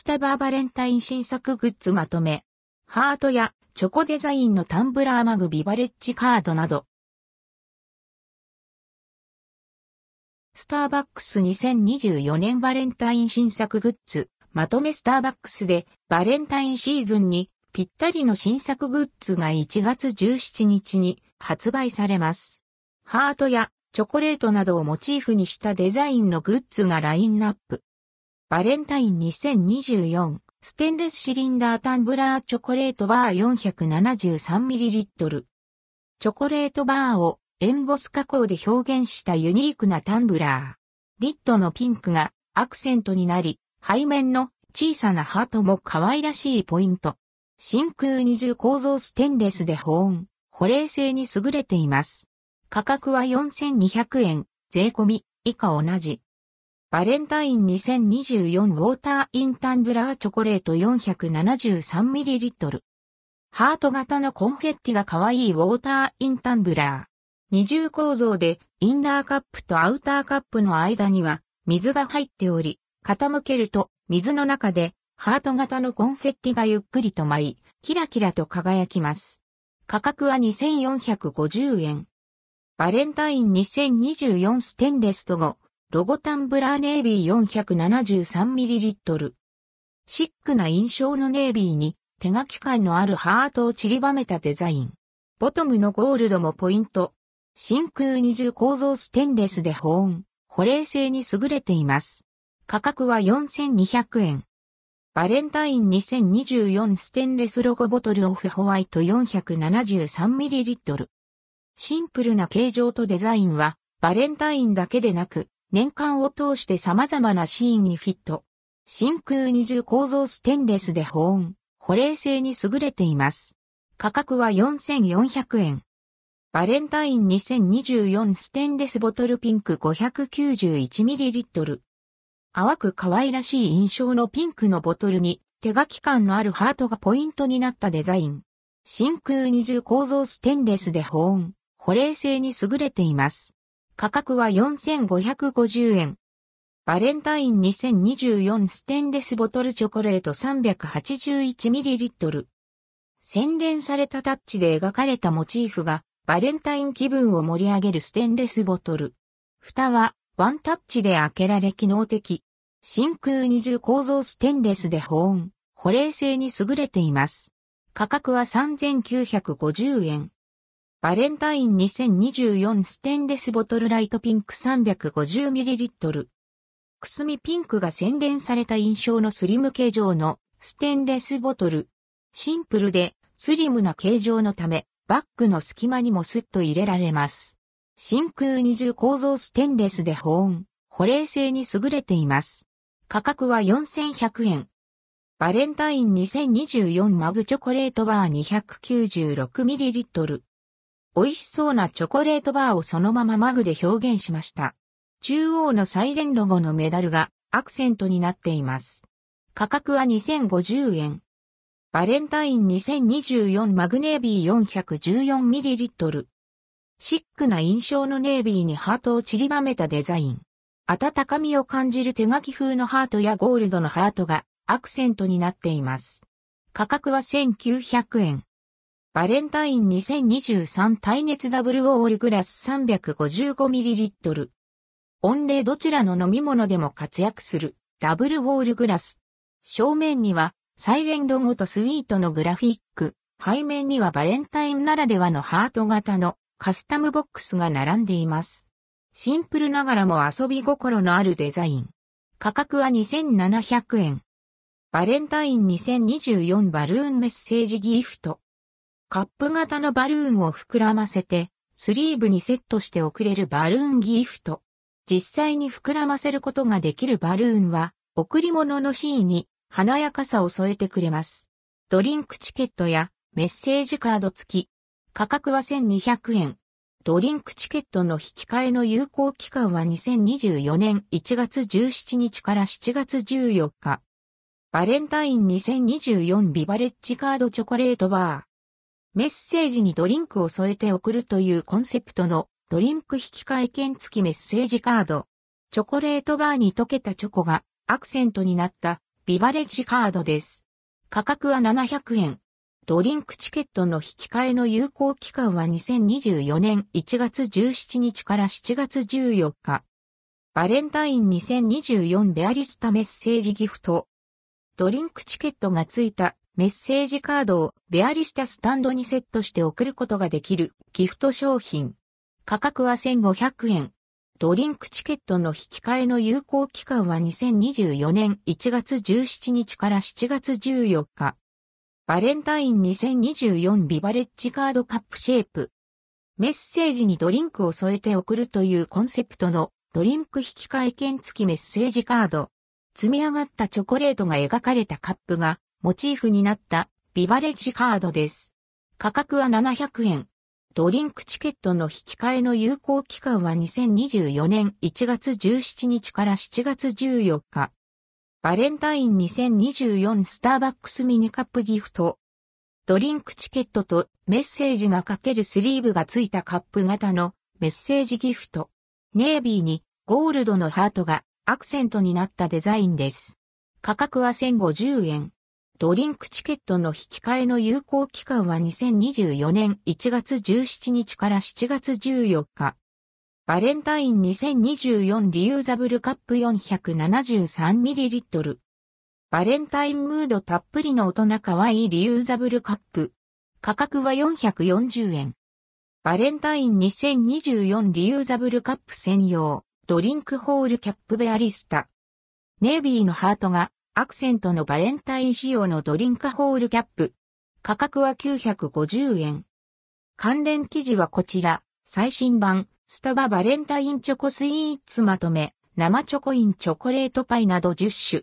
スタバーバレンタイン新作グッズまとめ。ハートやチョコデザインのタンブラーマグビバレッジカードなど。スターバックス2024年バレンタイン新作グッズ。まとめスターバックスでバレンタインシーズンにぴったりの新作グッズが1月17日に発売されます。ハートやチョコレートなどをモチーフにしたデザインのグッズがラインナップ。バレンタイン2024ステンレスシリンダータンブラーチョコレートバー 473ml。チョコレートバーをエンボス加工で表現したユニークなタンブラー。リッドのピンクがアクセントになり、背面の小さなハートも可愛らしいポイント。真空二重構造ステンレスで保温、保冷性に優れています。価格は4200円、税込み、以下同じ。バレンタイン2024ウォーターインタンブラーチョコレート 473ml。ハート型のコンフェッティが可愛いウォーターインタンブラー。二重構造でインナーカップとアウターカップの間には水が入っており、傾けると水の中でハート型のコンフェッティがゆっくりと舞い、キラキラと輝きます。価格は2450円。バレンタイン2024ステンレスと5。ロゴタンブラーネイビー 473ml。シックな印象のネイビーに手書き感のあるハートを散りばめたデザイン。ボトムのゴールドもポイント。真空二重構造ステンレスで保温、保冷性に優れています。価格は4200円。バレンタイン2024ステンレスロゴボトルオフホワイト 473ml。シンプルな形状とデザインはバレンタインだけでなく年間を通して様々なシーンにフィット。真空二重構造ステンレスで保温、保冷性に優れています。価格は4400円。バレンタイン2024ステンレスボトルピンク 591ml。淡く可愛らしい印象のピンクのボトルに手書き感のあるハートがポイントになったデザイン。真空二重構造ステンレスで保温、保冷性に優れています。価格は4550円。バレンタイン2024ステンレスボトルチョコレート 381ml。洗練されたタッチで描かれたモチーフがバレンタイン気分を盛り上げるステンレスボトル。蓋はワンタッチで開けられ機能的。真空二重構造ステンレスで保温、保冷性に優れています。価格は3950円。バレンタイン2024ステンレスボトルライトピンク 350ml。くすみピンクが洗練された印象のスリム形状のステンレスボトル。シンプルでスリムな形状のため、バッグの隙間にもスッと入れられます。真空二重構造ステンレスで保温、保冷性に優れています。価格は4100円。バレンタイン2024マグチョコレートバー 296ml。美味しそうなチョコレートバーをそのままマグで表現しました。中央のサイレンロゴのメダルがアクセントになっています。価格は2050円。バレンタイン2024マグネービー 414ml。シックな印象のネイビーにハートを散りばめたデザイン。温かみを感じる手書き風のハートやゴールドのハートがアクセントになっています。価格は1900円。バレンタイン2023耐熱ダブルオールグラス 355ml。温冷どちらの飲み物でも活躍するダブルウォールグラス。正面にはサイレンロゴとスイートのグラフィック。背面にはバレンタインならではのハート型のカスタムボックスが並んでいます。シンプルながらも遊び心のあるデザイン。価格は2700円。バレンタイン2024バルーンメッセージギフト。カップ型のバルーンを膨らませて、スリーブにセットして送れるバルーンギフト。実際に膨らませることができるバルーンは、贈り物のシーンに華やかさを添えてくれます。ドリンクチケットやメッセージカード付き。価格は1200円。ドリンクチケットの引き換えの有効期間は2024年1月17日から7月14日。バレンタイン2024ビバレッジカードチョコレートバー。メッセージにドリンクを添えて送るというコンセプトのドリンク引き換え券付きメッセージカード。チョコレートバーに溶けたチョコがアクセントになったビバレッジカードです。価格は700円。ドリンクチケットの引き換えの有効期間は2024年1月17日から7月14日。バレンタイン2024ベアリスタメッセージギフト。ドリンクチケットが付いたメッセージカードをベアリスタスタンドにセットして送ることができるギフト商品。価格は1500円。ドリンクチケットの引き換えの有効期間は2024年1月17日から7月14日。バレンタイン2024ビバレッジカードカップシェイプ。メッセージにドリンクを添えて送るというコンセプトのドリンク引き換え券付きメッセージカード。積み上がったチョコレートが描かれたカップがモチーフになったビバレッジカードです。価格は700円。ドリンクチケットの引き換えの有効期間は2024年1月17日から7月14日。バレンタイン2024スターバックスミニカップギフト。ドリンクチケットとメッセージが書けるスリーブが付いたカップ型のメッセージギフト。ネイビーにゴールドのハートがアクセントになったデザインです。価格は1050円。ドリンクチケットの引き換えの有効期間は2024年1月17日から7月14日。バレンタイン2024リユーザブルカップ 473ml。バレンタインムードたっぷりの大人かわいいリユーザブルカップ。価格は440円。バレンタイン2024リユーザブルカップ専用ドリンクホールキャップベアリスタ。ネイビーのハートがアクセントのバレンタイン仕様のドリンクホールキャップ。価格は950円。関連記事はこちら、最新版スタババレンタインチョコスイーツまとめ、生チョコインチョコレートパイなど10種。